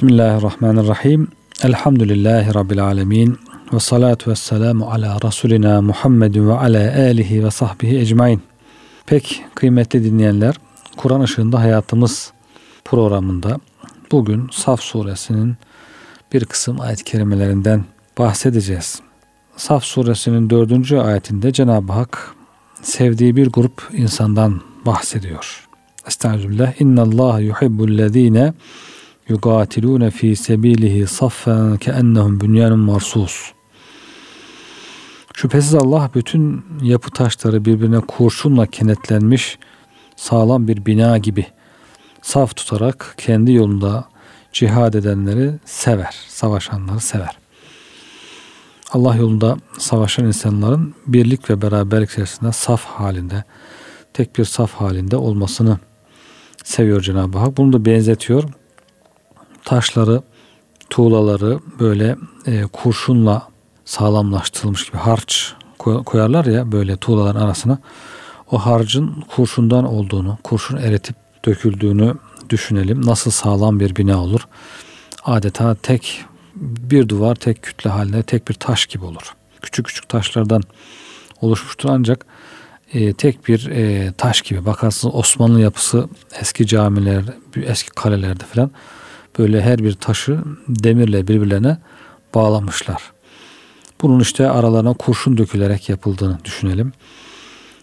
Bismillahirrahmanirrahim. Elhamdülillahi Rabbil alemin. Ve salatu ve selamu ala Resulina Muhammedin ve ala alihi ve sahbihi ecmain. Pek kıymetli dinleyenler, Kur'an ışığında hayatımız programında bugün Saf suresinin bir kısım ayet-i kerimelerinden bahsedeceğiz. Saf suresinin dördüncü ayetinde Cenab-ı Hak sevdiği bir grup insandan bahsediyor. Estağfirullah. İnna Allah yuhibbullezine yugatilune fi sebilihi saffen keennehum bunyanun marsus. Şüphesiz Allah bütün yapı taşları birbirine kurşunla kenetlenmiş sağlam bir bina gibi saf tutarak kendi yolunda cihad edenleri sever, savaşanları sever. Allah yolunda savaşan insanların birlik ve beraberlik içerisinde saf halinde, tek bir saf halinde olmasını seviyor Cenab-ı Hak. Bunu da benzetiyor. Taşları, tuğlaları böyle e, kurşunla sağlamlaştırılmış gibi harç koyarlar ya böyle tuğlaların arasına. O harcın kurşundan olduğunu, kurşun eritip döküldüğünü düşünelim. Nasıl sağlam bir bina olur? Adeta tek bir duvar tek kütle halinde tek bir taş gibi olur. Küçük küçük taşlardan oluşmuştur ancak e, tek bir e, taş gibi. Bakarsınız Osmanlı yapısı eski camiler, eski kalelerde falan böyle her bir taşı demirle birbirlerine bağlamışlar. Bunun işte aralarına kurşun dökülerek yapıldığını düşünelim.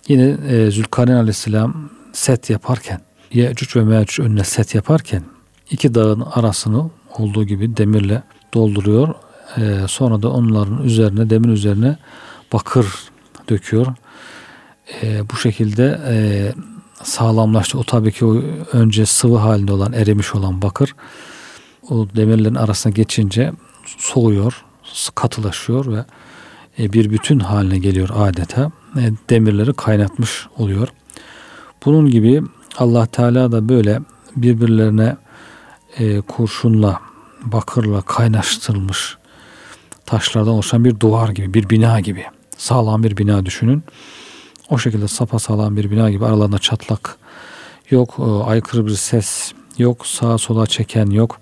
Yine e, Zülkarneyn Aleyhisselam set yaparken, Yecüc ve Mecüc önüne set yaparken iki dağın arasını olduğu gibi demirle dolduruyor. E, sonra da onların üzerine, demir üzerine bakır döküyor. E, bu şekilde sağlamlaştı. O tabii ki önce sıvı halinde olan, erimiş olan bakır o demirlerin arasına geçince soğuyor, katılaşıyor ve e, bir bütün haline geliyor adeta. E, demirleri kaynatmış oluyor. Bunun gibi Allah Teala da böyle birbirlerine e, kurşunla, bakırla kaynaştırılmış taşlardan oluşan bir duvar gibi, bir bina gibi. Sağlam bir bina düşünün. O şekilde sapa sağlam bir bina gibi aralarında çatlak yok, aykırı bir ses yok, sağa sola çeken yok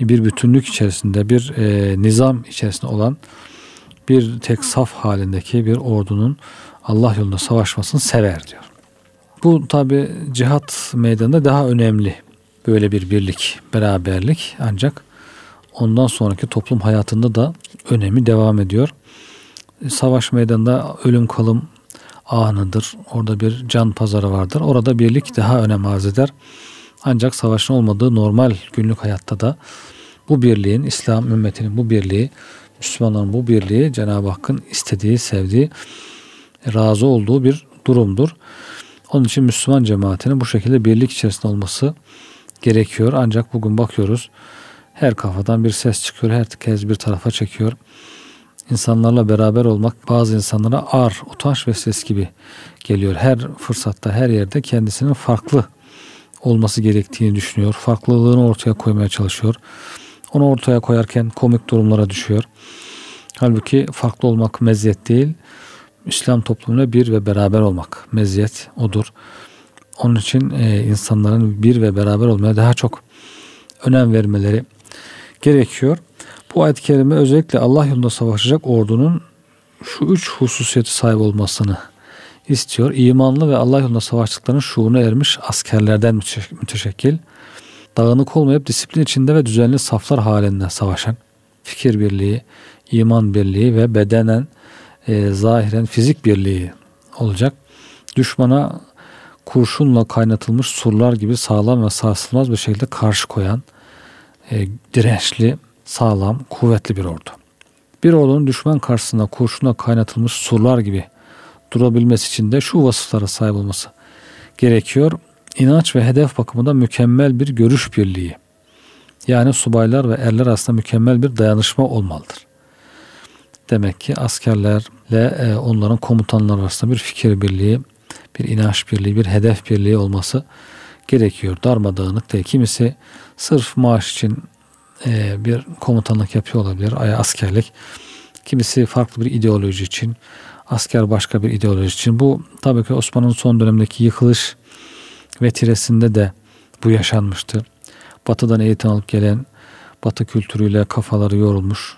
bir bütünlük içerisinde, bir e, nizam içerisinde olan bir tek saf halindeki bir ordunun Allah yolunda savaşmasını sever diyor. Bu tabi cihat meydanında daha önemli böyle bir birlik, beraberlik ancak ondan sonraki toplum hayatında da önemi devam ediyor. Savaş meydanında ölüm kalım anıdır. Orada bir can pazarı vardır. Orada birlik daha önem arz eder. Ancak savaşın olmadığı normal günlük hayatta da bu birliğin, İslam ümmetinin bu birliği, Müslümanların bu birliği Cenab-ı Hakk'ın istediği, sevdiği, razı olduğu bir durumdur. Onun için Müslüman cemaatinin bu şekilde birlik içerisinde olması gerekiyor. Ancak bugün bakıyoruz her kafadan bir ses çıkıyor. Herkes bir tarafa çekiyor. İnsanlarla beraber olmak bazı insanlara ar, utanç ve ses gibi geliyor. Her fırsatta, her yerde kendisinin farklı olması gerektiğini düşünüyor. Farklılığını ortaya koymaya çalışıyor. Onu ortaya koyarken komik durumlara düşüyor. Halbuki farklı olmak meziyet değil. İslam toplumuyla bir ve beraber olmak meziyet odur. Onun için e, insanların bir ve beraber olmaya daha çok önem vermeleri gerekiyor. Bu ayet-i kerime özellikle Allah yolunda savaşacak ordunun şu üç hususiyeti sahip olmasını istiyor. İmanlı ve Allah yolunda savaştıklarının şuuruna ermiş askerlerden müteşekkil, dağınık olmayıp disiplin içinde ve düzenli saflar halinde savaşan, fikir birliği, iman birliği ve bedenen, e, zahiren fizik birliği olacak. Düşmana kurşunla kaynatılmış surlar gibi sağlam ve sarsılmaz bir şekilde karşı koyan, e, dirençli, sağlam, kuvvetli bir ordu. Bir ordunun düşman karşısında kurşunla kaynatılmış surlar gibi durabilmesi için de şu vasıflara sahip olması gerekiyor. İnanç ve hedef bakımından mükemmel bir görüş birliği. Yani subaylar ve erler arasında mükemmel bir dayanışma olmalıdır. Demek ki askerlerle e, onların komutanlar arasında bir fikir birliği, bir inanç birliği, bir hedef birliği olması gerekiyor. Darmadağınık değil. Kimisi sırf maaş için e, bir komutanlık yapıyor olabilir, askerlik. Kimisi farklı bir ideoloji için, asker başka bir ideoloji için. Bu tabii ki Osman'ın son dönemdeki yıkılış vetiresinde de bu yaşanmıştı. Batı'dan eğitim alıp gelen Batı kültürüyle kafaları yorulmuş.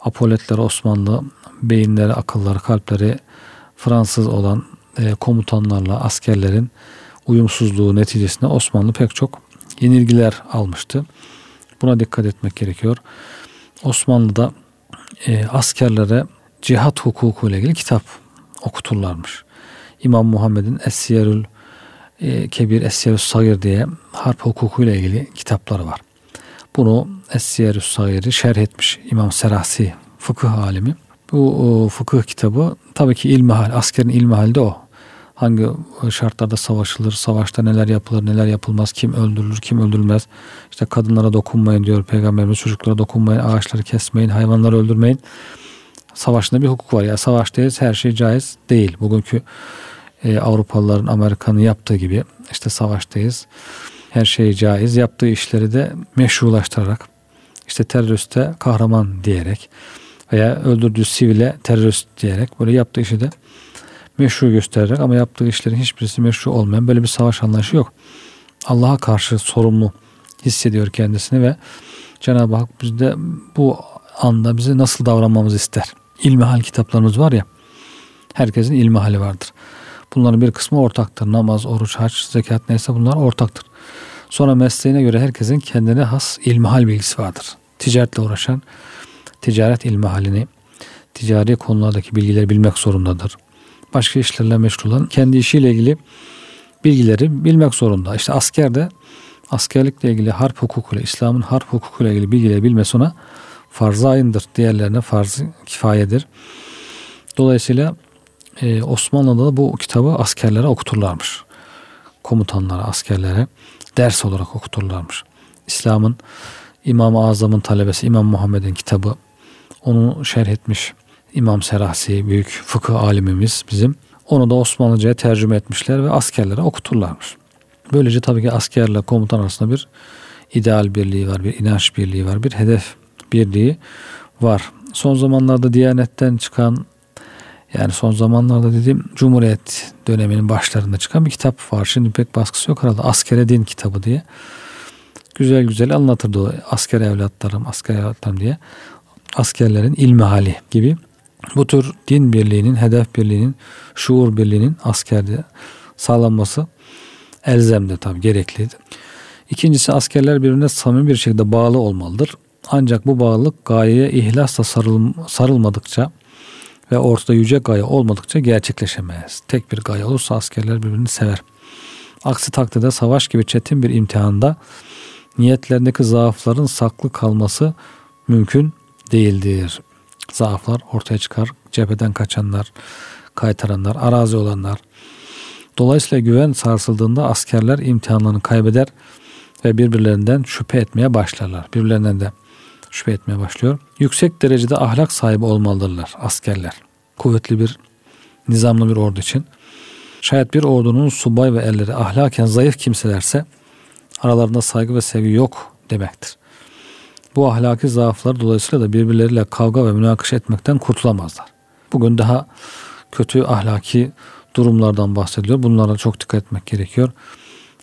Apoletler Osmanlı, beyinleri, akılları, kalpleri Fransız olan e, komutanlarla askerlerin uyumsuzluğu neticesinde Osmanlı pek çok yenilgiler almıştı. Buna dikkat etmek gerekiyor. Osmanlı'da e, askerlere cihat hukuku ile ilgili kitap okuturlarmış. İmam Muhammed'in Es-Siyerül e, Kebir, Es-Siyerül Sagir diye harp hukuku ile ilgili kitapları var. Bunu Es-Siyerül Sagir'i şerh etmiş İmam Serasi fıkıh alimi. Bu o, fıkıh kitabı tabii ki ilmihal, askerin ilmihali de o. Hangi şartlarda savaşılır, savaşta neler yapılır, neler yapılmaz, kim öldürülür, kim öldürülmez. İşte kadınlara dokunmayın diyor Peygamberimiz, çocuklara dokunmayın, ağaçları kesmeyin, hayvanları öldürmeyin. Savaşında bir hukuk var. Ya savaştayız, her şey caiz değil. Bugünkü e, Avrupalıların, Amerika'nın yaptığı gibi işte savaştayız. Her şey caiz. Yaptığı işleri de meşrulaştırarak işte teröriste kahraman diyerek veya öldürdüğü sivile terörist diyerek böyle yaptığı işi de meşru göstererek ama yaptığı işlerin hiçbirisi meşru olmayan böyle bir savaş anlayışı yok. Allah'a karşı sorumlu hissediyor kendisini ve Cenab-ı Hak bizde bu anda bize nasıl davranmamızı ister. İlmihal kitaplarımız var ya herkesin ilmihali vardır. Bunların bir kısmı ortaktır. Namaz, oruç, hac, zekat neyse bunlar ortaktır. Sonra mesleğine göre herkesin kendine has ilmihal bilgisi vardır. Ticaretle uğraşan ticaret ilmihalini, ticari konulardaki bilgileri bilmek zorundadır. Başka işlerle meşgul olan kendi işiyle ilgili bilgileri bilmek zorunda. İşte asker de askerlikle ilgili harp hukukuyla, İslam'ın harp hukukuyla ilgili bilgileri bilmesi ona farz-ı ayındır. Diğerlerine farz-ı kifayedir. Dolayısıyla e, Osmanlı'da da bu kitabı askerlere okuturlarmış. Komutanlara, askerlere ders olarak okuturlarmış. İslam'ın İmam-ı Azam'ın talebesi İmam Muhammed'in kitabı onu şerh etmiş İmam Serasi büyük fıkıh alimimiz bizim. Onu da Osmanlıca'ya tercüme etmişler ve askerlere okuturlarmış. Böylece tabii ki askerle komutan arasında bir ideal birliği var, bir inanç birliği var, bir hedef birliği var. Son zamanlarda Diyanet'ten çıkan yani son zamanlarda dediğim Cumhuriyet döneminin başlarında çıkan bir kitap var. Şimdi pek baskısı yok herhalde. Askere Din kitabı diye. Güzel güzel anlatırdı o asker evlatlarım, asker evlatlarım diye. Askerlerin ilmi hali gibi. Bu tür din birliğinin, hedef birliğinin, şuur birliğinin askerde sağlanması elzemdir tabi gerekliydi. İkincisi askerler birbirine samimi bir şekilde bağlı olmalıdır. Ancak bu bağlılık gayeye ihlasla sarıl, sarılmadıkça ve ortada yüce gaye olmadıkça gerçekleşemez. Tek bir gaye olursa askerler birbirini sever. Aksi takdirde savaş gibi çetin bir imtihanda niyetlerindeki zaafların saklı kalması mümkün değildir. Zaaflar ortaya çıkar. Cepheden kaçanlar, kaytaranlar, arazi olanlar. Dolayısıyla güven sarsıldığında askerler imtihanlarını kaybeder ve birbirlerinden şüphe etmeye başlarlar. Birbirlerinden de şüphe etmeye başlıyor. Yüksek derecede ahlak sahibi olmalıdırlar askerler. Kuvvetli bir, nizamlı bir ordu için. Şayet bir ordunun subay ve elleri ahlaken zayıf kimselerse aralarında saygı ve sevgi yok demektir. Bu ahlaki zaaflar dolayısıyla da birbirleriyle kavga ve münakaşa etmekten kurtulamazlar. Bugün daha kötü ahlaki durumlardan bahsediliyor. Bunlara çok dikkat etmek gerekiyor.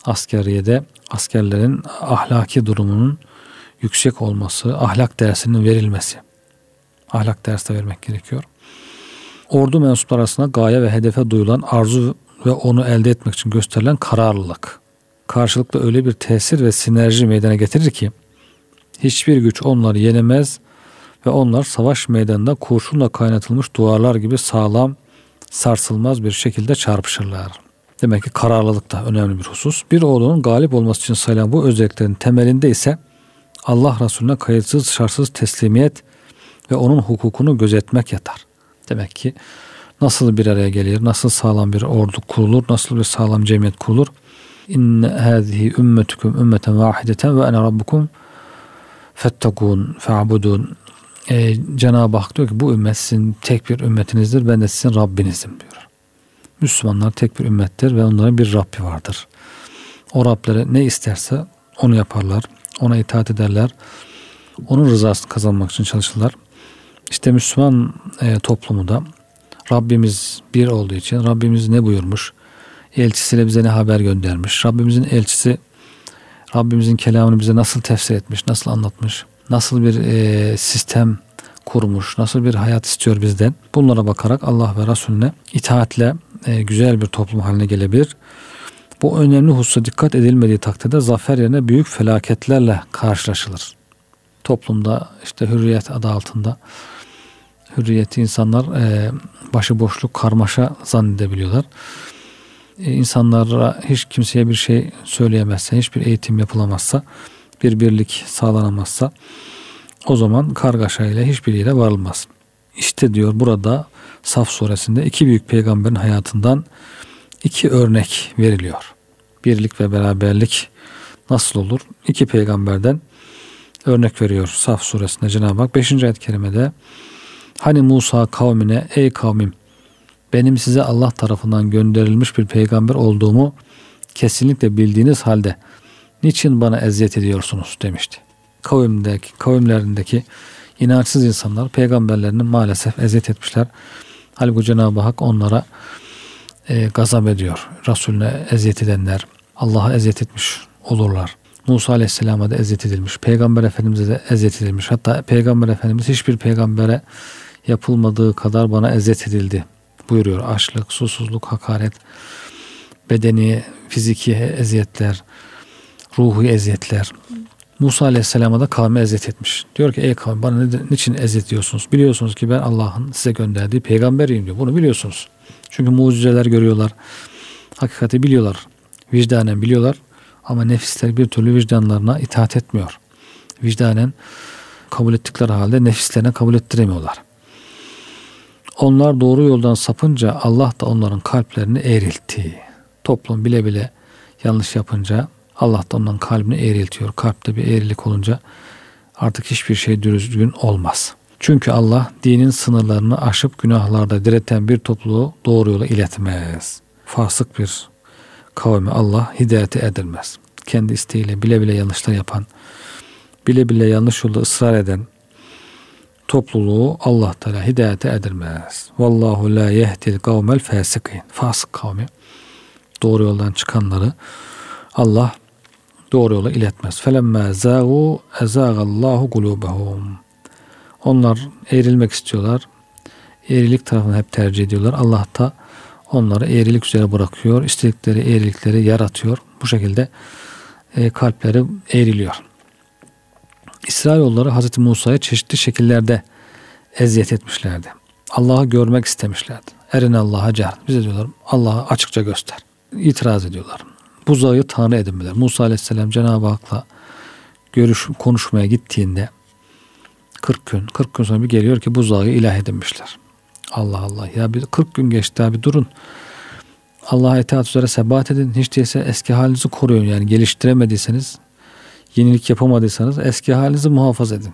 Askeriyede askerlerin ahlaki durumunun yüksek olması, ahlak dersinin verilmesi. Ahlak dersi de vermek gerekiyor. Ordu mensupları arasında gaye ve hedefe duyulan arzu ve onu elde etmek için gösterilen kararlılık. Karşılıklı öyle bir tesir ve sinerji meydana getirir ki hiçbir güç onları yenemez ve onlar savaş meydanında kurşunla kaynatılmış duvarlar gibi sağlam, sarsılmaz bir şekilde çarpışırlar. Demek ki kararlılık da önemli bir husus. Bir ordunun galip olması için sayılan bu özelliklerin temelinde ise Allah Resulüne kayıtsız şartsız teslimiyet ve onun hukukunu gözetmek yatar. Demek ki nasıl bir araya gelir, nasıl sağlam bir ordu kurulur, nasıl bir sağlam cemiyet kurulur. İnne hâzihi ümmetukum ümmeten vahideten ve ene rabbukum fettekun fe'budun. Ee, Cenab-ı Hak diyor ki bu ümmet sizin tek bir ümmetinizdir. Ben de sizin Rabbinizim diyor. Müslümanlar tek bir ümmettir ve onların bir Rabbi vardır. O Rableri ne isterse onu yaparlar. Ona itaat ederler. Onun rızasını kazanmak için çalışırlar. İşte Müslüman e, toplumu da Rabbimiz bir olduğu için Rabbimiz ne buyurmuş? Elçisiyle bize ne haber göndermiş? Rabbimizin elçisi Rabbimizin kelamını bize nasıl tefsir etmiş, nasıl anlatmış, nasıl bir e, sistem kurmuş, nasıl bir hayat istiyor bizden. Bunlara bakarak Allah ve Resulüne itaatle e, güzel bir toplum haline gelebilir. Bu önemli hususa dikkat edilmediği takdirde zafer yerine büyük felaketlerle karşılaşılır. Toplumda işte hürriyet adı altında hürriyeti insanlar e, başıboşluk, karmaşa zannedebiliyorlar. E, insanlara hiç kimseye bir şey söyleyemezse, hiçbir eğitim yapılamazsa, bir birlik sağlanamazsa o zaman kargaşa ile hiçbiriyle varılmaz. İşte diyor burada Saf suresinde iki büyük peygamberin hayatından iki örnek veriliyor. Birlik ve beraberlik nasıl olur? İki peygamberden örnek veriyor Saf suresinde Cenab-ı Hak 5. ayet-i kerimede Hani Musa kavmine ey kavmim benim size Allah tarafından gönderilmiş bir peygamber olduğumu kesinlikle bildiğiniz halde niçin bana eziyet ediyorsunuz demişti. Kavimdeki, kavimlerindeki inançsız insanlar peygamberlerini maalesef eziyet etmişler. Halbuki Cenab-ı Hak onlara e, gazap ediyor. Resulüne eziyet edenler Allah'a eziyet etmiş olurlar. Musa Aleyhisselam'a da eziyet edilmiş. Peygamber Efendimiz'e de eziyet edilmiş. Hatta Peygamber Efendimiz hiçbir peygambere yapılmadığı kadar bana eziyet edildi buyuruyor. Açlık, susuzluk, hakaret, bedeni, fiziki eziyetler, ruhu eziyetler. Musa Aleyhisselam'a da kavmi eziyet etmiş. Diyor ki ey kavim bana niçin eziyet ediyorsunuz? Biliyorsunuz ki ben Allah'ın size gönderdiği peygamberiyim diyor. Bunu biliyorsunuz. Çünkü mucizeler görüyorlar. Hakikati biliyorlar. Vicdanen biliyorlar. Ama nefisler bir türlü vicdanlarına itaat etmiyor. Vicdanen kabul ettikleri halde nefislerine kabul ettiremiyorlar. Onlar doğru yoldan sapınca Allah da onların kalplerini eğriltti. Toplum bile bile yanlış yapınca Allah da onların kalbini eğriltiyor. Kalpte bir eğrilik olunca artık hiçbir şey düzgün olmaz. Çünkü Allah dinin sınırlarını aşıp günahlarda direten bir topluluğu doğru yola iletmez. Fasık bir kavmi Allah hidayete edilmez. Kendi isteğiyle bile bile yanlışlar yapan, bile bile yanlış yolda ısrar eden, topluluğu Allah Teala hidayete edilmez. Vallahu la yehdil kavmel fasikin. Fasık kavmi doğru yoldan çıkanları Allah doğru yola iletmez. Felemme zâhu ezâgallahu kulûbehum. Onlar eğrilmek istiyorlar. Eğrilik tarafını hep tercih ediyorlar. Allah da onları eğrilik üzere bırakıyor. İstedikleri eğrilikleri yaratıyor. Bu şekilde e, kalpleri eğriliyor. İsrailoğulları Hazreti Musa'ya çeşitli şekillerde eziyet etmişlerdi. Allah'ı görmek istemişlerdi. Erin Allah'a cer. Bize diyorlar Allah'ı açıkça göster. İtiraz ediyorlar. Buzağı tanrı edinmeler. Musa Aleyhisselam Cenab-ı Hak'la görüş konuşmaya gittiğinde 40 gün 40 gün sonra bir geliyor ki buzağı ilah edinmişler. Allah Allah ya bir 40 gün geçti abi durun. Allah'a itaat üzere sebat edin. Hiç değilse eski halinizi koruyun. Yani geliştiremediyseniz yenilik yapamadıysanız eski halinizi muhafaza edin.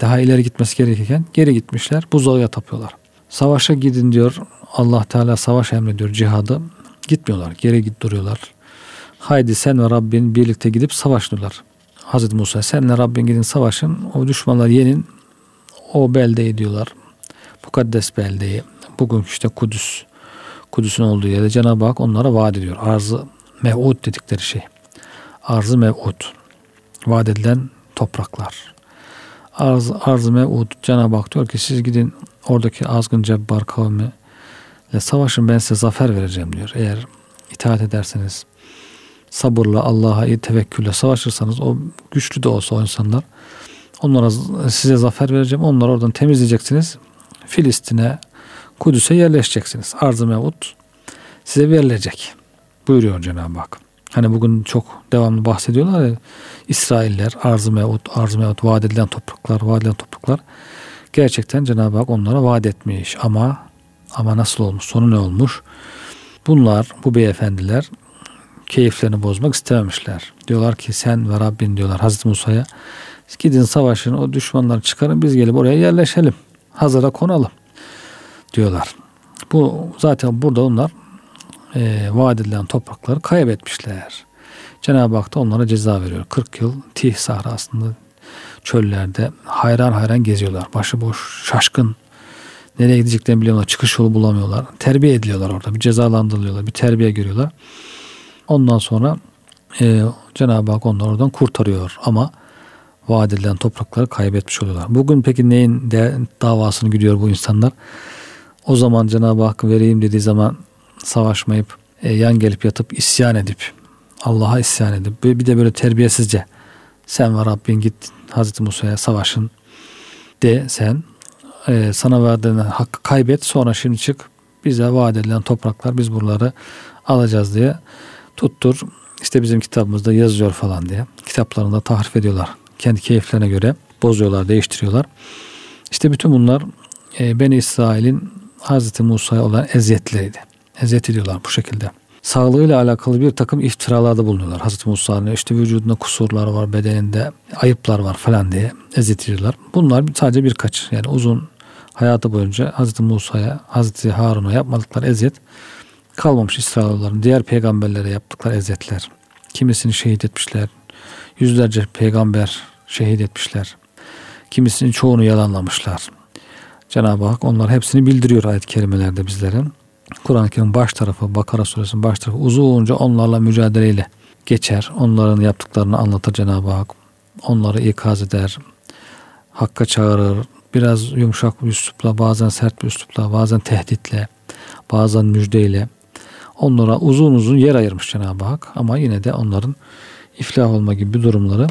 Daha ileri gitmesi gerekirken geri gitmişler. Buzağıya tapıyorlar. Savaşa gidin diyor. Allah Teala savaş emrediyor cihadı. Gitmiyorlar. Geri git duruyorlar. Haydi sen ve Rabbin birlikte gidip savaştılar. Hazreti Musa senle Rabbin gidin savaşın. O düşmanlar yenin. O beldeyi diyorlar. Mukaddes beldeyi. Bugün işte Kudüs. Kudüs'ün olduğu yerde Cenab-ı Hak onlara vaat ediyor. Arzı mev'ud dedikleri şey. Arzı mev'ud vaat edilen topraklar. Arz, arz mev'ud Cenab-ı Hak diyor ki siz gidin oradaki azgın cebbar kavmi ile savaşın ben size zafer vereceğim diyor. Eğer itaat ederseniz sabırla Allah'a tevekkülle savaşırsanız o güçlü de olsa o insanlar onlara size zafer vereceğim. Onları oradan temizleyeceksiniz. Filistin'e Kudüs'e yerleşeceksiniz. Arz-ı Mevud size verilecek. Buyuruyor Cenab-ı Hak. Hani bugün çok devamlı bahsediyorlar ya İsrailler arz-ı mevut, arz-ı mevut vaat edilen topraklar, vaat edilen topraklar gerçekten Cenab-ı Hak onlara vaat etmiş ama ama nasıl olmuş, sonu ne olmuş? Bunlar, bu beyefendiler keyiflerini bozmak istememişler. Diyorlar ki sen ve Rabbin diyorlar Hazreti Musa'ya gidin savaşın o düşmanları çıkarın biz gelip oraya yerleşelim. Hazıra konalım diyorlar. Bu zaten burada onlar e, vaat edilen toprakları kaybetmişler. Cenab-ı Hak da onlara ceza veriyor. 40 yıl Tih sahrasında çöllerde hayran hayran geziyorlar. Başıboş, şaşkın. Nereye gideceklerini biliyorlar. Çıkış yolu bulamıyorlar. Terbiye ediliyorlar orada. Bir cezalandırılıyorlar. Bir terbiye görüyorlar. Ondan sonra e, Cenab-ı Hak onları oradan kurtarıyor ama vaat edilen toprakları kaybetmiş oluyorlar. Bugün peki neyin de, davasını gidiyor bu insanlar? O zaman Cenab-ı Hak vereyim dediği zaman savaşmayıp e, yan gelip yatıp isyan edip Allah'a isyan edip bir de böyle terbiyesizce sen ve Rabbin git Hazreti Musa'ya savaşın de sen e, sana edilen hakkı kaybet sonra şimdi çık bize vaat edilen topraklar biz buraları alacağız diye tuttur işte bizim kitabımızda yazıyor falan diye kitaplarında tahrif ediyorlar kendi keyiflerine göre bozuyorlar değiştiriyorlar işte bütün bunlar e, Beni İsrail'in Hazreti Musa'ya olan eziyetleriydi eziyet ediyorlar bu şekilde sağlığıyla alakalı bir takım iftiralarda bulunuyorlar. Hazreti Musa'nın işte vücudunda kusurlar var, bedeninde ayıplar var falan diye eziyet ediyorlar. Bunlar sadece birkaç. Yani uzun hayatı boyunca Hazreti Musa'ya, Hazreti Harun'a yapmadıkları eziyet kalmamış İsrailoğulların. Diğer peygamberlere yaptıkları eziyetler. Kimisini şehit etmişler. Yüzlerce peygamber şehit etmişler. Kimisinin çoğunu yalanlamışlar. Cenab-ı Hak onlar hepsini bildiriyor ayet-i kerimelerde bizlerin. Kur'an-ı Kerim baş tarafı, Bakara suresinin baş tarafı uzunca onlarla mücadeleyle geçer. Onların yaptıklarını anlatır Cenab-ı Hak. Onları ikaz eder. Hakka çağırır. Biraz yumuşak bir üslupla, bazen sert bir üslupla, bazen tehditle, bazen müjdeyle. Onlara uzun uzun yer ayırmış Cenab-ı Hak. Ama yine de onların iflah olma gibi durumları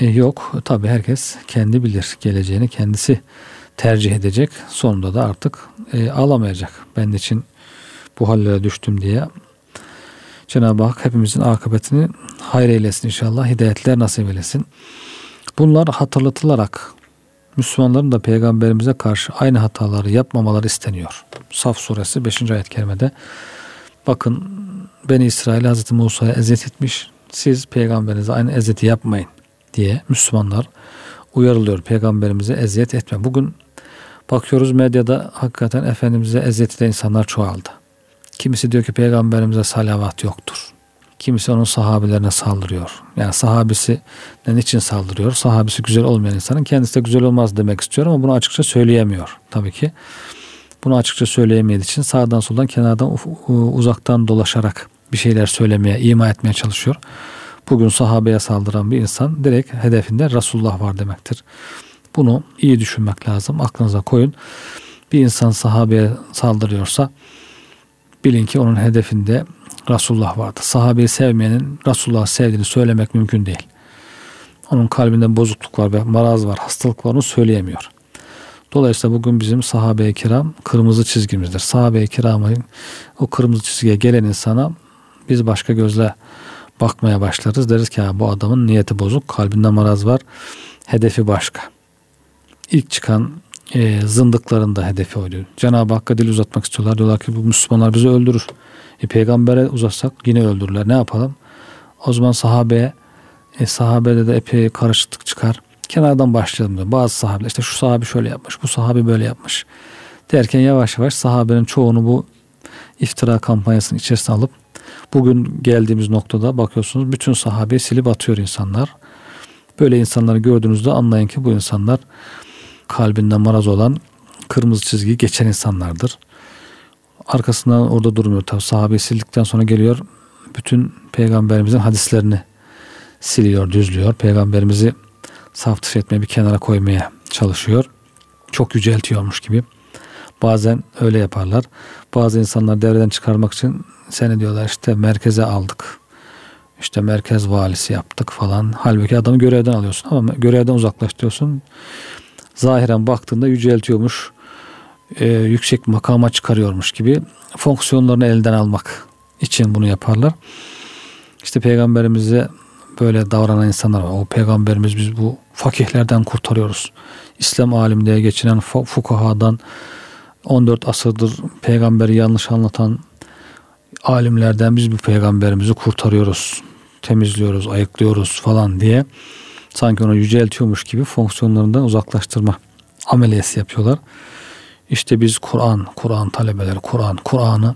e, yok. Tabi herkes kendi bilir. Geleceğini kendisi tercih edecek. Sonunda da artık e, ağlamayacak. Ben için bu hallere düştüm diye. Cenab-ı Hak hepimizin akıbetini hayır eylesin inşallah. Hidayetler nasip eylesin. Bunlar hatırlatılarak Müslümanların da peygamberimize karşı aynı hataları yapmamaları isteniyor. Saf suresi 5. ayet kerimede bakın Beni İsrail Hazreti Musa'ya eziyet etmiş. Siz peygamberinize aynı eziyeti yapmayın diye Müslümanlar uyarılıyor. Peygamberimize eziyet etme. Bugün Bakıyoruz medyada hakikaten Efendimiz'e eziyet eden insanlar çoğaldı. Kimisi diyor ki peygamberimize salavat yoktur. Kimisi onun sahabelerine saldırıyor. Yani sahabisi için saldırıyor? Sahabisi güzel olmayan insanın kendisi de güzel olmaz demek istiyor ama bunu açıkça söyleyemiyor tabii ki. Bunu açıkça söyleyemediği için sağdan soldan kenardan uzaktan dolaşarak bir şeyler söylemeye, ima etmeye çalışıyor. Bugün sahabeye saldıran bir insan direkt hedefinde Resulullah var demektir. Bunu iyi düşünmek lazım. Aklınıza koyun. Bir insan sahabeye saldırıyorsa bilin ki onun hedefinde Resulullah vardı. Sahabeyi sevmeyenin Resulullah'ı sevdiğini söylemek mümkün değil. Onun kalbinde bozukluk var ve maraz var, hastalık var onu söyleyemiyor. Dolayısıyla bugün bizim sahabe-i kiram kırmızı çizgimizdir. Sahabe-i kiramın o kırmızı çizgiye gelen insana biz başka gözle bakmaya başlarız. Deriz ki bu adamın niyeti bozuk, kalbinde maraz var, hedefi başka ilk çıkan e, zındıkların da hedefi oydu. Cenab-ı Hakk'a dil uzatmak istiyorlar. Diyorlar ki bu Müslümanlar bizi öldürür. E, peygambere uzatsak yine öldürürler. Ne yapalım? O zaman sahabeye e, sahabede de epey karışıklık çıkar. Kenardan başlayalım diyor. Bazı sahabeler işte şu sahabi şöyle yapmış, bu sahabi böyle yapmış. Derken yavaş yavaş sahabenin çoğunu bu iftira kampanyasının içerisine alıp bugün geldiğimiz noktada bakıyorsunuz bütün sahabeyi silip atıyor insanlar. Böyle insanları gördüğünüzde anlayın ki bu insanlar kalbinde maraz olan kırmızı çizgi geçen insanlardır. Arkasından orada durmuyor. Tabi sahabeyi sildikten sonra geliyor. Bütün peygamberimizin hadislerini siliyor, düzlüyor. Peygamberimizi saf etmeye bir kenara koymaya çalışıyor. Çok yüceltiyormuş gibi. Bazen öyle yaparlar. Bazı insanlar devreden çıkarmak için seni diyorlar işte merkeze aldık. İşte merkez valisi yaptık falan. Halbuki adamı görevden alıyorsun ama görevden uzaklaştırıyorsun zahiren baktığında yüceltiyormuş, e, yüksek makama çıkarıyormuş gibi fonksiyonlarını elden almak için bunu yaparlar. İşte peygamberimize böyle davranan insanlar var. O peygamberimiz biz bu fakihlerden kurtarıyoruz. İslam alimliğe geçinen fukahadan 14 asırdır peygamberi yanlış anlatan alimlerden biz bu peygamberimizi kurtarıyoruz, temizliyoruz, ayıklıyoruz falan diye sanki onu yüceltiyormuş gibi fonksiyonlarından uzaklaştırma ameliyesi yapıyorlar. İşte biz Kur'an, Kur'an talebeleri, Kur'an, Kur'an'ı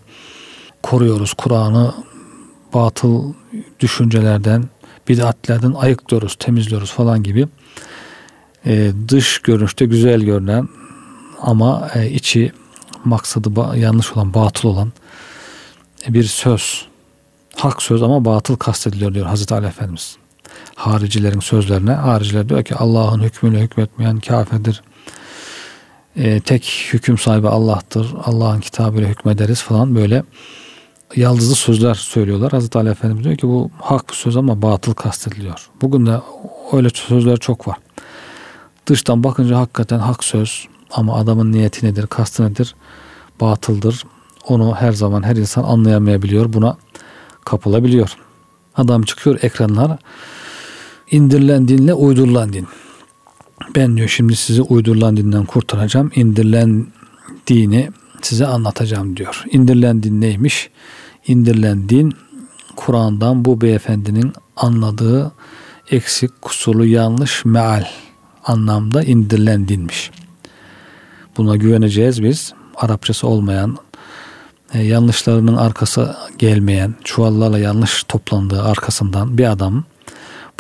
koruyoruz. Kur'an'ı batıl düşüncelerden, bid'atlerden ayıklıyoruz, temizliyoruz falan gibi e, dış görünüşte güzel görünen ama e, içi maksadı yanlış olan, batıl olan bir söz hak söz ama batıl kastediliyor diyor Hazreti Ali Efendimiz. Haricilerin sözlerine. Hariciler diyor ki Allah'ın hükmüyle hükmetmeyen kafirdir. Ee, tek hüküm sahibi Allah'tır. Allah'ın kitabıyla hükmederiz falan böyle yaldızlı sözler söylüyorlar. Hazreti Ali Efendimiz diyor ki bu hak söz ama batıl kastediliyor. Bugün de öyle sözler çok var. Dıştan bakınca hakikaten hak söz ama adamın niyeti nedir, kastı nedir, batıldır. Onu her zaman her insan anlayamayabiliyor. Buna kapılabiliyor. Adam çıkıyor ekranlara indirilen dinle uydurulan din. Ben diyor şimdi sizi uydurulan dinden kurtaracağım. İndirilen dini size anlatacağım diyor. İndirilen din neymiş? İndirilen din Kur'an'dan bu beyefendinin anladığı eksik, kusurlu, yanlış, meal anlamda indirilen dinmiş. Buna güveneceğiz biz. Arapçası olmayan, e, yanlışlarının arkası gelmeyen, çuvallarla yanlış toplandığı arkasından bir adam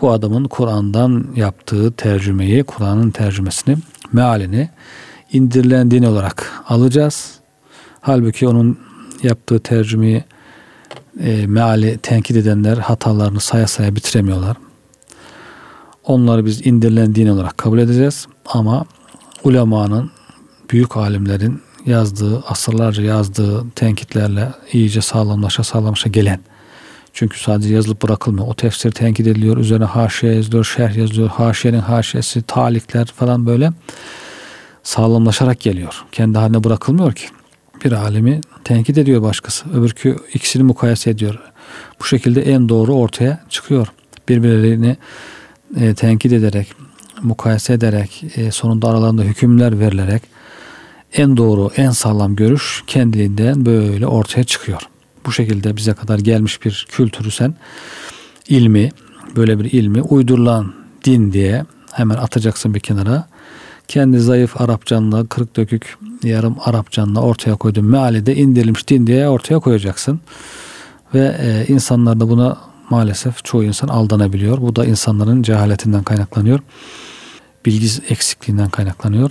bu adamın Kur'an'dan yaptığı tercümeyi, Kur'an'ın tercümesini, mealini indirilen din olarak alacağız. Halbuki onun yaptığı tercümeyi e, meali tenkit edenler hatalarını saya saya bitiremiyorlar. Onları biz indirilen din olarak kabul edeceğiz. Ama ulemanın, büyük alimlerin yazdığı, asırlarca yazdığı tenkitlerle iyice sağlamlaşa sağlamlaşa gelen çünkü sadece yazılıp bırakılmıyor. O tefsir tenkit ediliyor. Üzerine haşiye yazılıyor, şerh yazılıyor. Haşiyenin haşiyesi, talikler falan böyle sağlamlaşarak geliyor. Kendi haline bırakılmıyor ki. Bir alemi tenkit ediyor başkası. Öbürkü ikisini mukayese ediyor. Bu şekilde en doğru ortaya çıkıyor. Birbirlerini e, tenkit ederek, mukayese ederek, e, sonunda aralarında hükümler verilerek en doğru, en sağlam görüş kendiliğinden böyle ortaya çıkıyor. Bu şekilde bize kadar gelmiş bir kültürü sen ilmi, böyle bir ilmi uydurulan din diye hemen atacaksın bir kenara. Kendi zayıf Arapçanla, kırık dökük yarım Arapçanla ortaya koyduğun meali de indirilmiş din diye ortaya koyacaksın. Ve e, insanlar da buna maalesef çoğu insan aldanabiliyor. Bu da insanların cehaletinden kaynaklanıyor. Bilgi eksikliğinden kaynaklanıyor.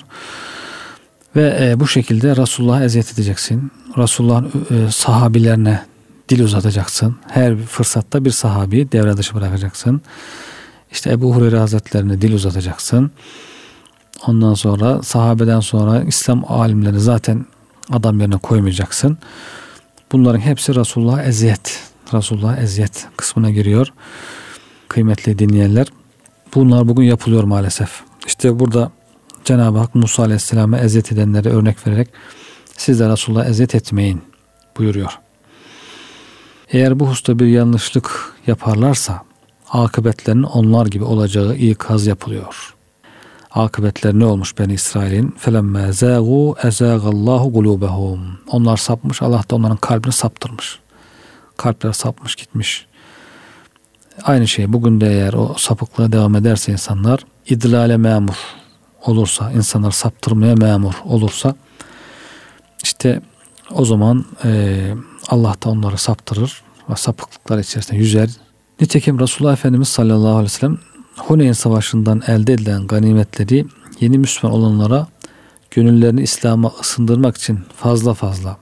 Ve e, bu şekilde Resulullah'a eziyet edeceksin. Resulullah'ın e, sahabilerine dil uzatacaksın. Her fırsatta bir sahabi devre dışı bırakacaksın. İşte Ebu Hureyre Hazretlerine dil uzatacaksın. Ondan sonra sahabeden sonra İslam alimlerini zaten adam yerine koymayacaksın. Bunların hepsi Resulullah eziyet. Resulullah eziyet kısmına giriyor. Kıymetli dinleyenler. Bunlar bugün yapılıyor maalesef. İşte burada Cenab-ı Hak Musa Aleyhisselam'a eziyet edenlere örnek vererek siz de Resulullah eziyet etmeyin buyuruyor. Eğer bu hususta bir yanlışlık yaparlarsa akıbetlerinin onlar gibi olacağı ikaz yapılıyor. Akıbetler ne olmuş Beni İsrail'in? فَلَمَّا زَاغُوا اَزَاغَ اللّٰهُ قُلُوبَهُمْ Onlar sapmış, Allah da onların kalbini saptırmış. Kalpler sapmış gitmiş. Aynı şey bugün de eğer o sapıklığa devam ederse insanlar idlale memur olursa, insanlar saptırmaya memur olursa işte o zaman e, Allah da onları saptırır ve sapıklıklar içerisinde yüzer. Nitekim Resulullah Efendimiz sallallahu aleyhi ve sellem Huneyn Savaşı'ndan elde edilen ganimetleri yeni Müslüman olanlara gönüllerini İslam'a ısındırmak için fazla fazla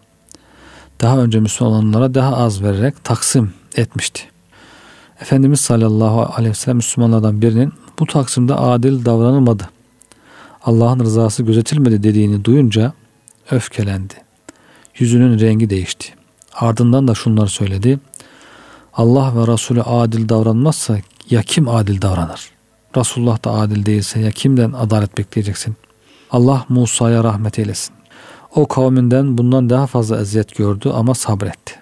daha önce Müslüman olanlara daha az vererek taksim etmişti. Efendimiz sallallahu aleyhi ve sellem Müslümanlardan birinin bu taksimde adil davranılmadı. Allah'ın rızası gözetilmedi dediğini duyunca öfkelendi. Yüzünün rengi değişti. Ardından da şunları söyledi. Allah ve Resulü adil davranmazsa ya kim adil davranır? Resulullah da adil değilse ya kimden adalet bekleyeceksin? Allah Musa'ya rahmet eylesin. O kavminden bundan daha fazla eziyet gördü ama sabretti.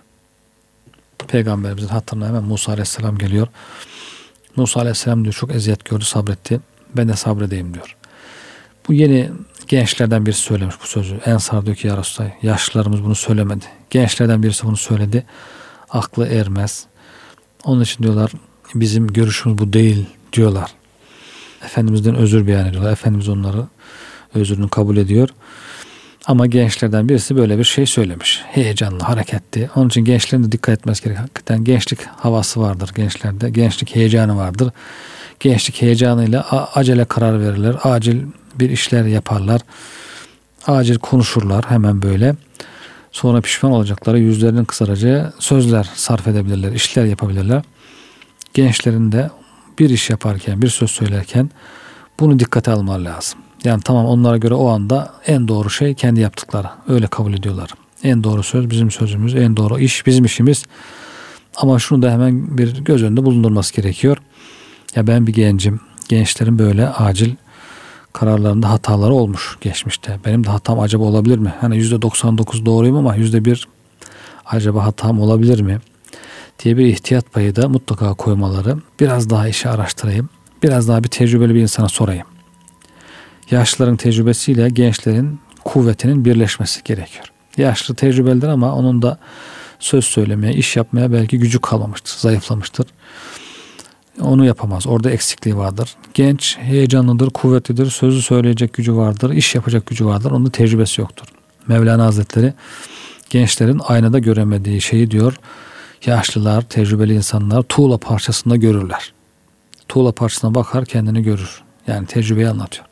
Peygamberimizin hatırına hemen Musa Aleyhisselam geliyor. Musa Aleyhisselam diyor çok eziyet gördü sabretti. Ben de sabredeyim diyor. Bu yeni gençlerden birisi söylemiş bu sözü. Ensar diyor ki ya Resulallah yaşlılarımız bunu söylemedi. Gençlerden birisi bunu söyledi. Aklı ermez. Onun için diyorlar bizim görüşümüz bu değil diyorlar. Efendimizden özür beyan ediyorlar. Efendimiz onları özrünü kabul ediyor. Ama gençlerden birisi böyle bir şey söylemiş. Heyecanlı, hareketli. Onun için gençlerin de dikkat etmesi gerekiyor. Hakikaten gençlik havası vardır gençlerde. Gençlik heyecanı vardır. Gençlik heyecanıyla acele karar verirler. Acil bir işler yaparlar. Acil konuşurlar hemen böyle. Sonra pişman olacakları, yüzlerinin kızaracağı sözler sarf edebilirler, işler yapabilirler. Gençlerin de bir iş yaparken, bir söz söylerken bunu dikkate almaları lazım. Yani tamam onlara göre o anda en doğru şey kendi yaptıkları. Öyle kabul ediyorlar. En doğru söz bizim sözümüz, en doğru iş bizim işimiz. Ama şunu da hemen bir göz önünde bulundurması gerekiyor. Ya ben bir gencim. Gençlerin böyle acil kararlarında hataları olmuş geçmişte. Benim de hatam acaba olabilir mi? Hani %99 doğruyum ama %1 acaba hatam olabilir mi? diye bir ihtiyat payı da mutlaka koymaları. Biraz daha işi araştırayım. Biraz daha bir tecrübeli bir insana sorayım. Yaşlıların tecrübesiyle gençlerin kuvvetinin birleşmesi gerekiyor. Yaşlı tecrübelidir ama onun da söz söylemeye, iş yapmaya belki gücü kalmamıştır, zayıflamıştır. Onu yapamaz. Orada eksikliği vardır. Genç, heyecanlıdır, kuvvetlidir, sözü söyleyecek gücü vardır, iş yapacak gücü vardır. Onun tecrübesi yoktur. Mevlana Hazretleri gençlerin aynada göremediği şeyi diyor. Yaşlılar, tecrübeli insanlar tuğla parçasında görürler. Tuğla parçasına bakar kendini görür. Yani tecrübeyi anlatıyor.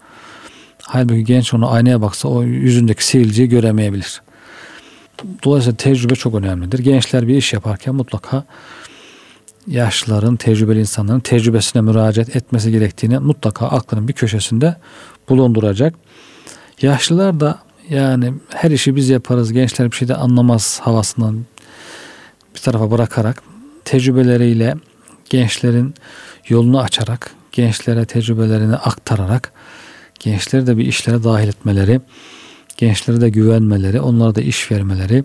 Halbuki genç onu aynaya baksa o yüzündeki sivilceyi göremeyebilir. Dolayısıyla tecrübe çok önemlidir. Gençler bir iş yaparken mutlaka yaşlıların, tecrübeli insanların tecrübesine müracaat etmesi gerektiğini mutlaka aklının bir köşesinde bulunduracak. Yaşlılar da yani her işi biz yaparız, gençler bir şey de anlamaz havasından bir tarafa bırakarak tecrübeleriyle gençlerin yolunu açarak, gençlere tecrübelerini aktararak gençleri de bir işlere dahil etmeleri, gençlere de güvenmeleri, onlara da iş vermeleri,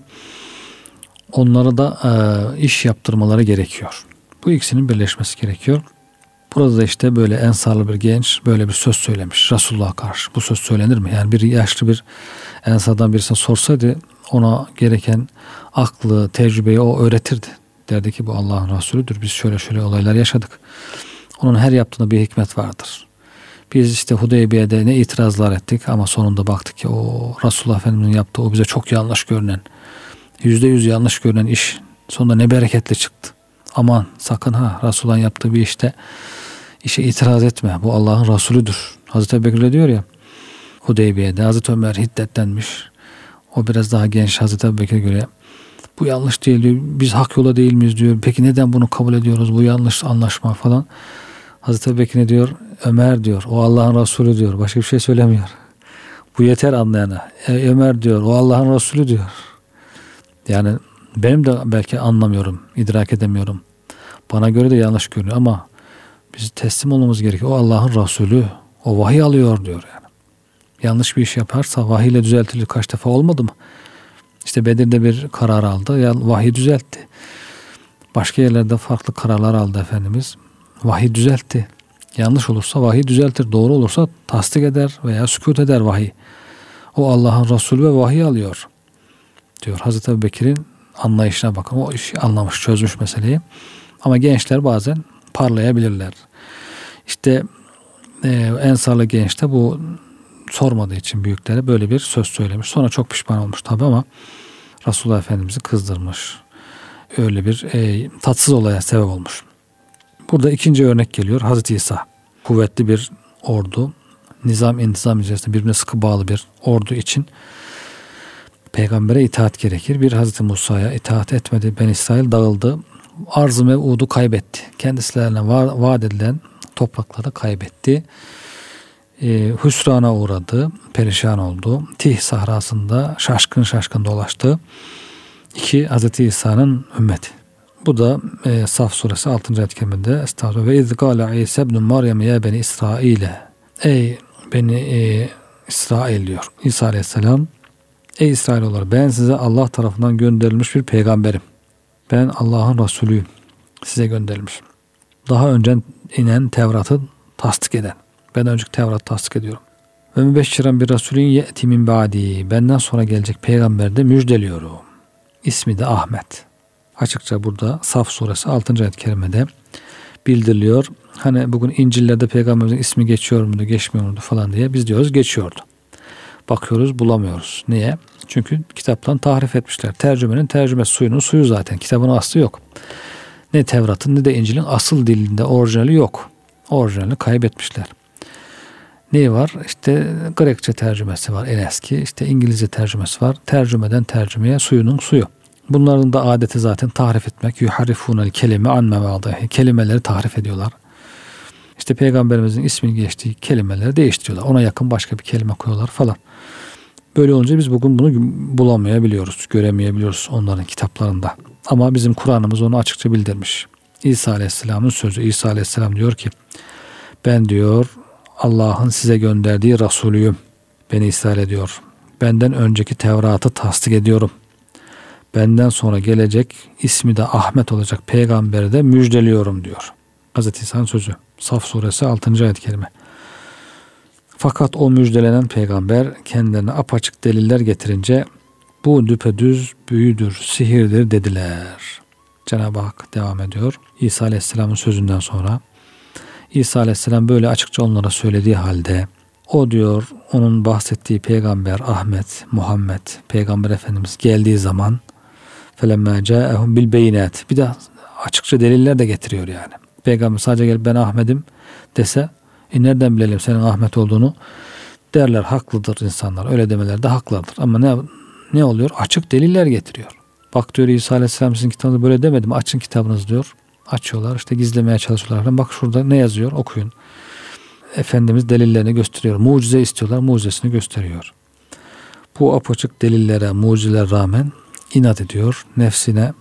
onlara da e, iş yaptırmaları gerekiyor. Bu ikisinin birleşmesi gerekiyor. Burada da işte böyle ensarlı bir genç böyle bir söz söylemiş Resulullah'a karşı. Bu söz söylenir mi? Yani bir yaşlı bir ensardan birisine sorsaydı ona gereken aklı, tecrübeyi o öğretirdi. Derdi ki bu Allah'ın Resulüdür. Biz şöyle şöyle olaylar yaşadık. Onun her yaptığında bir hikmet vardır. Biz işte Hudeybiye'de ne itirazlar ettik ama sonunda baktık ki o Resulullah Efendimiz'in yaptığı o bize çok yanlış görünen, yüzde yüz yanlış görünen iş sonunda ne bereketli çıktı. Aman sakın ha Resulullah'ın yaptığı bir işte işe itiraz etme. Bu Allah'ın Resulüdür. Hazreti Ebubekir diyor ya Hudeybiye'de Hazreti Ömer hiddetlenmiş. O biraz daha genç Hazreti Ebubekir'e göre bu yanlış değil diyor. Biz hak yola değil miyiz diyor. Peki neden bunu kabul ediyoruz? Bu yanlış anlaşma falan. Hazreti Ebubekir ne diyor? Ömer diyor. O Allah'ın Resulü diyor. Başka bir şey söylemiyor. Bu yeter anlayana. E, Ömer diyor. O Allah'ın Resulü diyor. Yani benim de belki anlamıyorum, idrak edemiyorum. Bana göre de yanlış görünüyor ama biz teslim olmamız gerekiyor. O Allah'ın Resulü. O vahiy alıyor diyor yani. Yanlış bir iş yaparsa vahiyle düzeltilir kaç defa olmadı mı? İşte Bedir'de bir karar aldı. Ya vahiy düzeltti. Başka yerlerde farklı kararlar aldı Efendimiz. Vahiy düzeltti. Yanlış olursa vahiy düzeltir. Doğru olursa tasdik eder veya sükut eder vahiy. O Allah'ın Resulü ve vahiy alıyor. Diyor Hazreti Bekir'in anlayışına bakın. O işi anlamış, çözmüş meseleyi. Ama gençler bazen parlayabilirler. İşte e, Ensarlı genç de bu sormadığı için büyüklere böyle bir söz söylemiş. Sonra çok pişman olmuş tabi ama Resulullah Efendimiz'i kızdırmış. Öyle bir e, tatsız olaya sebep olmuş. Burada ikinci örnek geliyor. Hazreti İsa. Kuvvetli bir ordu. Nizam intizam içerisinde birbirine sıkı bağlı bir ordu için peygambere itaat gerekir. Bir Hazreti Musa'ya itaat etmedi. Ben İsrail dağıldı. Arz-ı mev'udu kaybetti. Kendislerine va- vaat edilen toprakları kaybetti. E, hüsrana uğradı. Perişan oldu. Tih sahrasında şaşkın şaşkın dolaştı. İki Hazreti İsa'nın ümmeti. Bu da e, Saf suresi 6. ayet keriminde Estağfurullah ve iz gâle İsa ibn Meryem ya beni İsrail'e Ey beni e, İsrail diyor. İsa aleyhisselam Ey İsrailoğulları ben size Allah tarafından gönderilmiş bir peygamberim. Ben Allah'ın Resulüyüm. Size gönderilmiş. Daha önce inen Tevrat'ı tasdik eden. Ben önceki Tevrat'ı tasdik ediyorum. Ve mübeşşiren bir Resulün ye'ti min ba'di. Benden sonra gelecek peygamber de müjdeliyorum. İsmi de Ahmet. Açıkça burada Saf suresi 6. ayet kerimede bildiriliyor. Hani bugün İncil'lerde peygamberimizin ismi geçiyor muydu, geçmiyor muydu falan diye biz diyoruz geçiyordu. Bakıyoruz bulamıyoruz. Niye? Çünkü kitaptan tahrif etmişler. Tercümenin tercüme suyunun suyu zaten. Kitabın aslı yok. Ne Tevrat'ın ne de İncil'in asıl dilinde orijinali yok. Orijinalini kaybetmişler. neyi var? İşte Grekçe tercümesi var en eski. İşte İngilizce tercümesi var. Tercümeden tercümeye suyunun suyu. Bunların da adeti zaten tahrif etmek. Yuharifunel kelime an mevadihi. Kelimeleri tahrif ediyorlar. İşte peygamberimizin ismini geçtiği kelimeleri değiştiriyorlar. Ona yakın başka bir kelime koyuyorlar falan. Böyle olunca biz bugün bunu bulamayabiliyoruz, göremeyebiliyoruz onların kitaplarında. Ama bizim Kur'an'ımız onu açıkça bildirmiş. İsa Aleyhisselam'ın sözü. İsa Aleyhisselam diyor ki ben diyor Allah'ın size gönderdiği Resulüyüm. Beni ishal ediyor. Benden önceki Tevrat'ı tasdik ediyorum. Benden sonra gelecek ismi de Ahmet olacak peygamberi de müjdeliyorum diyor. Hazreti İsa'nın sözü. Saf suresi 6. ayet kelime. Fakat o müjdelenen peygamber kendilerine apaçık deliller getirince bu düpedüz büyüdür, sihirdir dediler. Cenab-ı Hak devam ediyor. İsa Aleyhisselam'ın sözünden sonra İsa Aleyhisselam böyle açıkça onlara söylediği halde o diyor onun bahsettiği peygamber Ahmet, Muhammed, peygamber efendimiz geldiği zaman felemma ca'ehum bil beyinat. Bir de açıkça deliller de getiriyor yani. Peygamber sadece gelip ben Ahmet'im dese e nereden bilelim senin Ahmet olduğunu derler haklıdır insanlar. Öyle demeler de haklıdır. Ama ne ne oluyor? Açık deliller getiriyor. Bak diyor İsa Aleyhisselam sizin kitabınızda böyle demedim. Açın kitabınız diyor. Açıyorlar işte gizlemeye çalışıyorlar. Bak şurada ne yazıyor okuyun. Efendimiz delillerini gösteriyor. Mucize istiyorlar. Mucizesini gösteriyor. Bu apaçık delillere, mucizeler rağmen inat ediyor. Nefsine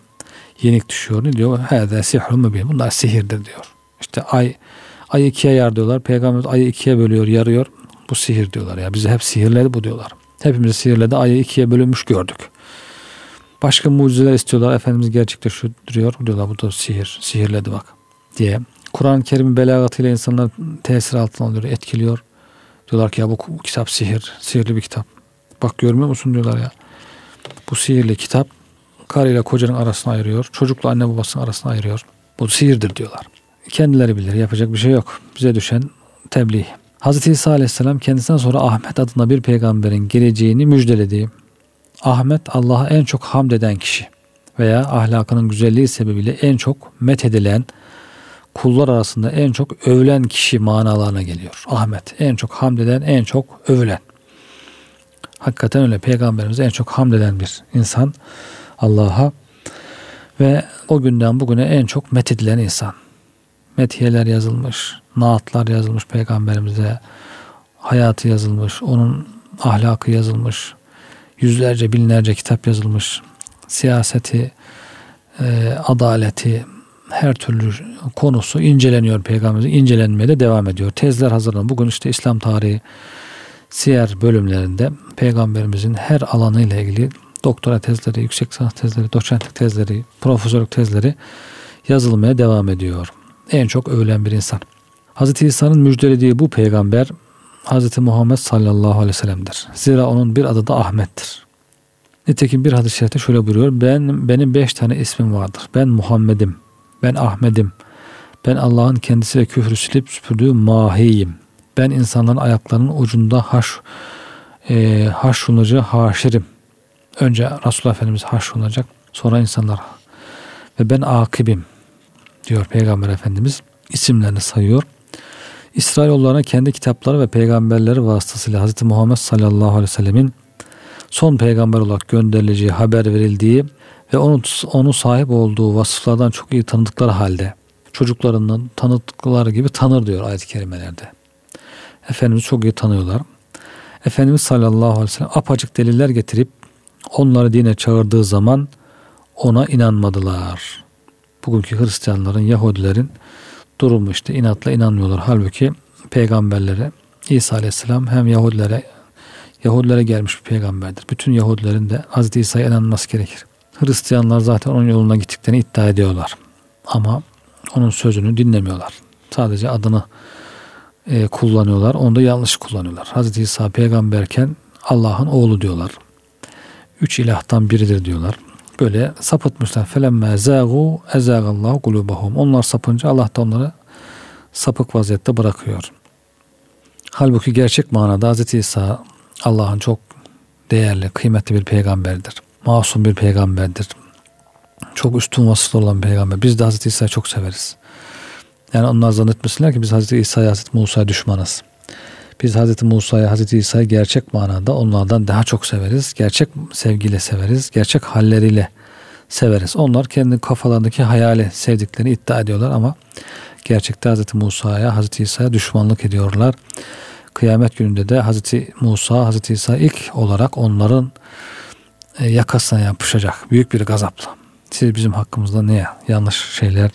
yenik düşüyor. Ne diyor? Hâdâ sihrun mübin. Bunlar sihirdir diyor. İşte ay ayı ikiye yar diyorlar. Peygamber ayı ikiye bölüyor, yarıyor. Bu sihir diyorlar ya. Bizi hep sihirledi bu diyorlar. Hepimizi sihirledi. Ayı ikiye bölünmüş gördük. Başka mucizeler istiyorlar. Efendimiz gerçekleştiriyor. Diyorlar bu da sihir. Sihirledi bak diye. Kur'an-ı Kerim'in belagatıyla insanlar tesir altına alıyor, etkiliyor. Diyorlar ki ya bu kitap sihir. Sihirli bir kitap. Bak görmüyor musun diyorlar ya. Bu sihirli kitap karıyla kocanın arasına ayırıyor. Çocukla anne babasının arasına ayırıyor. Bu sihirdir diyorlar. Kendileri bilir. Yapacak bir şey yok. Bize düşen tebliğ. Hz. İsa Aleyhisselam kendisinden sonra Ahmet adına bir peygamberin geleceğini müjdelediği Ahmet Allah'a en çok hamd eden kişi veya ahlakının güzelliği sebebiyle en çok methedilen, kullar arasında en çok övülen kişi manalarına geliyor. Ahmet en çok hamd eden, en çok övülen. Hakikaten öyle peygamberimiz en çok hamd eden bir insan Allah'a ve o günden bugüne en çok methedilen insan. Metiyeler yazılmış, naatlar yazılmış peygamberimize, hayatı yazılmış, onun ahlakı yazılmış, yüzlerce binlerce kitap yazılmış. Siyaseti, e, adaleti, her türlü konusu inceleniyor peygamberimizin incelenmeye de devam ediyor. Tezler hazırlanıyor. Bugün işte İslam tarihi siyer bölümlerinde peygamberimizin her alanıyla ilgili doktora tezleri, yüksek lisans tezleri, doçentlik tezleri, profesörlük tezleri yazılmaya devam ediyor. En çok övülen bir insan. Hz. İsa'nın müjdelediği bu peygamber Hz. Muhammed sallallahu aleyhi ve sellem'dir. Zira onun bir adı da Ahmet'tir. Nitekim bir hadis-i şerifte şöyle buyuruyor. Ben, benim beş tane ismim vardır. Ben Muhammed'im. Ben Ahmet'im. Ben Allah'ın kendisiyle küfrü silip süpürdüğü mahiyim. Ben insanların ayaklarının ucunda haş, e, haşrunacı haşirim. Önce Resulullah Efendimiz haşrunacak. Sonra insanlar. Ve ben akibim diyor Peygamber Efendimiz. isimlerini sayıyor. İsrailoğullarına kendi kitapları ve peygamberleri vasıtasıyla Hz. Muhammed sallallahu aleyhi ve sellemin son peygamber olarak gönderileceği haber verildiği ve onu, onu sahip olduğu vasıflardan çok iyi tanıdıkları halde çocuklarından tanıdıkları gibi tanır diyor ayet-i kerimelerde. Efendimiz çok iyi tanıyorlar. Efendimiz sallallahu aleyhi ve sellem apacık deliller getirip onları dine çağırdığı zaman ona inanmadılar. Bugünkü Hristiyanların, Yahudilerin durumu işte inatla inanmıyorlar. Halbuki peygamberlere İsa Aleyhisselam hem Yahudilere Yahudilere gelmiş bir peygamberdir. Bütün Yahudilerin de Hz. İsa'ya inanması gerekir. Hristiyanlar zaten onun yoluna gittiklerini iddia ediyorlar. Ama onun sözünü dinlemiyorlar. Sadece adını e, kullanıyorlar. Onu da yanlış kullanıyorlar. Hz. İsa peygamberken Allah'ın oğlu diyorlar. Üç ilahtan biridir diyorlar. Böyle sapıtmışlar. Felemme zâgû ezâgallâhu kulûbahum. Onlar sapınca Allah da onları sapık vaziyette bırakıyor. Halbuki gerçek manada Hz. İsa Allah'ın çok değerli, kıymetli bir peygamberdir. Masum bir peygamberdir. Çok üstün vasıflı olan peygamber. Biz de Hz. İsa'yı çok severiz. Yani onlar zannetmesinler ki biz Hz. İsa'ya Hz. Musa'ya düşmanız. Biz Hazreti Musa'yı, Hazreti İsa'yı gerçek manada onlardan daha çok severiz. Gerçek sevgiyle severiz. Gerçek halleriyle severiz. Onlar kendi kafalarındaki hayali sevdiklerini iddia ediyorlar ama gerçekte Hazreti Musa'ya, Hazreti İsa'ya düşmanlık ediyorlar. Kıyamet gününde de Hazreti Musa, Hazreti İsa ilk olarak onların e, yakasına yapışacak büyük bir gazapla. Siz bizim hakkımızda ne yanlış şeyler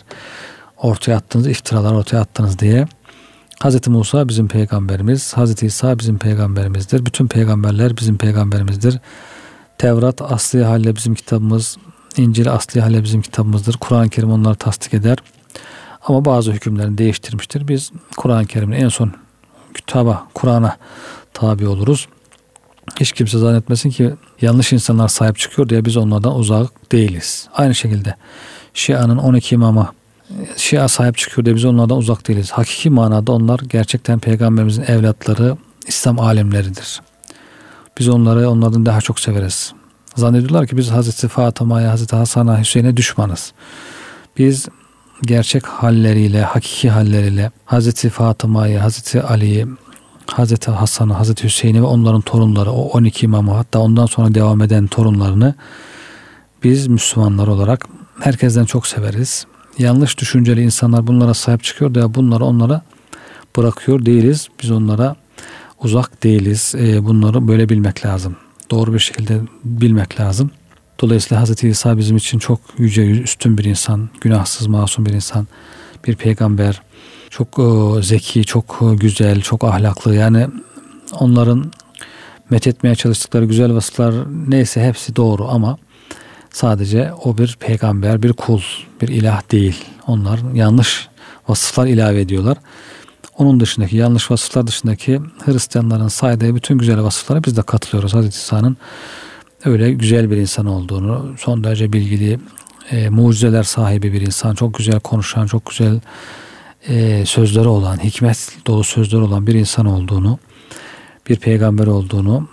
ortaya attınız, iftiralar ortaya attınız diye. Hazreti Musa bizim peygamberimiz, Hazreti İsa bizim peygamberimizdir. Bütün peygamberler bizim peygamberimizdir. Tevrat asli halle bizim kitabımız, İncil asli halle bizim kitabımızdır. Kur'an-ı Kerim onları tasdik eder. Ama bazı hükümlerini değiştirmiştir. Biz Kur'an-ı Kerim'in en son kitaba, Kur'an'a tabi oluruz. Hiç kimse zannetmesin ki yanlış insanlar sahip çıkıyor diye biz onlardan uzak değiliz. Aynı şekilde Şia'nın 12 imama Şia sahip çıkıyor diye biz onlardan uzak değiliz. Hakiki manada onlar gerçekten peygamberimizin evlatları, İslam alimleridir. Biz onları onlardan daha çok severiz. Zannediyorlar ki biz Hazreti Fatıma'ya, Hazreti Hasan'a, Hüseyin'e düşmanız. Biz gerçek halleriyle, hakiki halleriyle Hazreti Fatıma'yı, Hazreti Ali'yi, Hazreti Hasan'ı, Hazreti Hüseyin'i ve onların torunları, o 12 imamı hatta ondan sonra devam eden torunlarını biz Müslümanlar olarak herkesten çok severiz. Yanlış düşünceli insanlar bunlara sahip çıkıyor da bunları onlara bırakıyor değiliz. Biz onlara uzak değiliz. E, bunları böyle bilmek lazım. Doğru bir şekilde bilmek lazım. Dolayısıyla Hazreti İsa bizim için çok yüce, üstün bir insan, günahsız, masum bir insan, bir peygamber. Çok e, zeki, çok güzel, çok ahlaklı. Yani onların methetmeye çalıştıkları güzel vasıflar neyse hepsi doğru ama sadece o bir peygamber, bir kul, bir ilah değil. Onlar yanlış vasıflar ilave ediyorlar. Onun dışındaki yanlış vasıflar dışındaki Hristiyanların saydığı bütün güzel vasıflara biz de katılıyoruz. Hazreti İsa'nın öyle güzel bir insan olduğunu, son derece bilgili, e, mucizeler sahibi bir insan, çok güzel konuşan, çok güzel e, sözleri olan, hikmet dolu sözleri olan bir insan olduğunu, bir peygamber olduğunu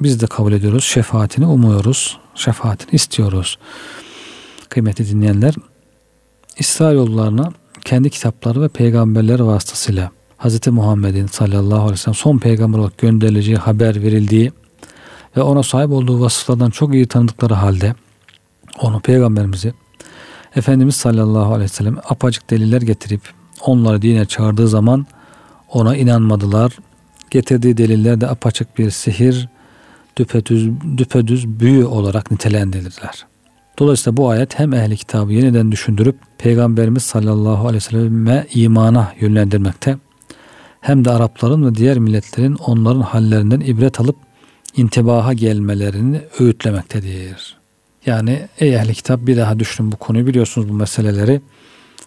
biz de kabul ediyoruz. Şefaatini umuyoruz. Şefaatini istiyoruz. Kıymetli dinleyenler, İsrailoğullarına kendi kitapları ve peygamberler vasıtasıyla Hz. Muhammed'in sallallahu aleyhi ve sellem son peygamber olarak gönderileceği haber verildiği ve ona sahip olduğu vasıflardan çok iyi tanıdıkları halde onu peygamberimizi Efendimiz sallallahu aleyhi ve sellem apacık deliller getirip onları dine çağırdığı zaman ona inanmadılar. Getirdiği deliller de apaçık bir sihir, düpedüz, düpedüz büyü olarak nitelendirildiler. Dolayısıyla bu ayet hem ehli kitabı yeniden düşündürüp Peygamberimiz sallallahu aleyhi ve selleme imana yönlendirmekte hem de Arapların ve diğer milletlerin onların hallerinden ibret alıp intibaha gelmelerini öğütlemektedir. Yani ey ehli kitap bir daha düşünün bu konuyu biliyorsunuz bu meseleleri.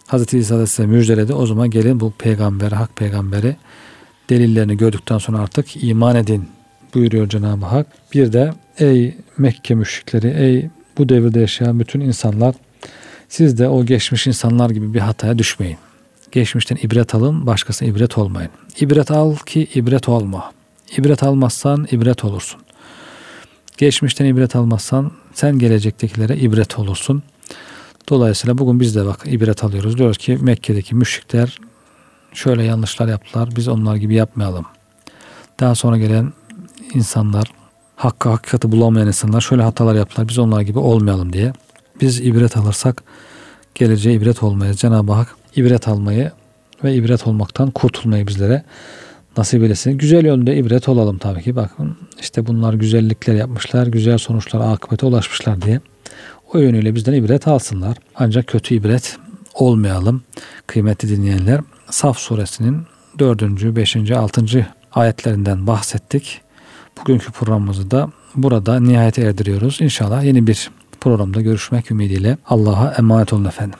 Hz. İsa size müjdeledi. O zaman gelin bu peygamber, hak peygamberi delillerini gördükten sonra artık iman edin buyuruyor Cenab-ı Hak. Bir de ey Mekke müşrikleri, ey bu devirde yaşayan bütün insanlar siz de o geçmiş insanlar gibi bir hataya düşmeyin. Geçmişten ibret alın, başkasına ibret olmayın. İbret al ki ibret olma. İbret almazsan ibret olursun. Geçmişten ibret almazsan sen gelecektekilere ibret olursun. Dolayısıyla bugün biz de bak ibret alıyoruz. Diyoruz ki Mekke'deki müşrikler şöyle yanlışlar yaptılar. Biz onlar gibi yapmayalım. Daha sonra gelen insanlar hakkı hakikati bulamayan insanlar şöyle hatalar yaptılar. Biz onlar gibi olmayalım diye. Biz ibret alırsak geleceğe ibret olmayız. Cenab-ı Hak ibret almayı ve ibret olmaktan kurtulmayı bizlere nasip eylesin. Güzel yönde ibret olalım tabii ki. Bakın işte bunlar güzellikler yapmışlar, güzel sonuçlara akıbete ulaşmışlar diye. O yönüyle bizden ibret alsınlar. Ancak kötü ibret olmayalım. Kıymetli dinleyenler, Saf suresinin 4. 5. 6. ayetlerinden bahsettik. Bugünkü programımızı da burada nihayete erdiriyoruz. İnşallah yeni bir programda görüşmek ümidiyle Allah'a emanet olun efendim.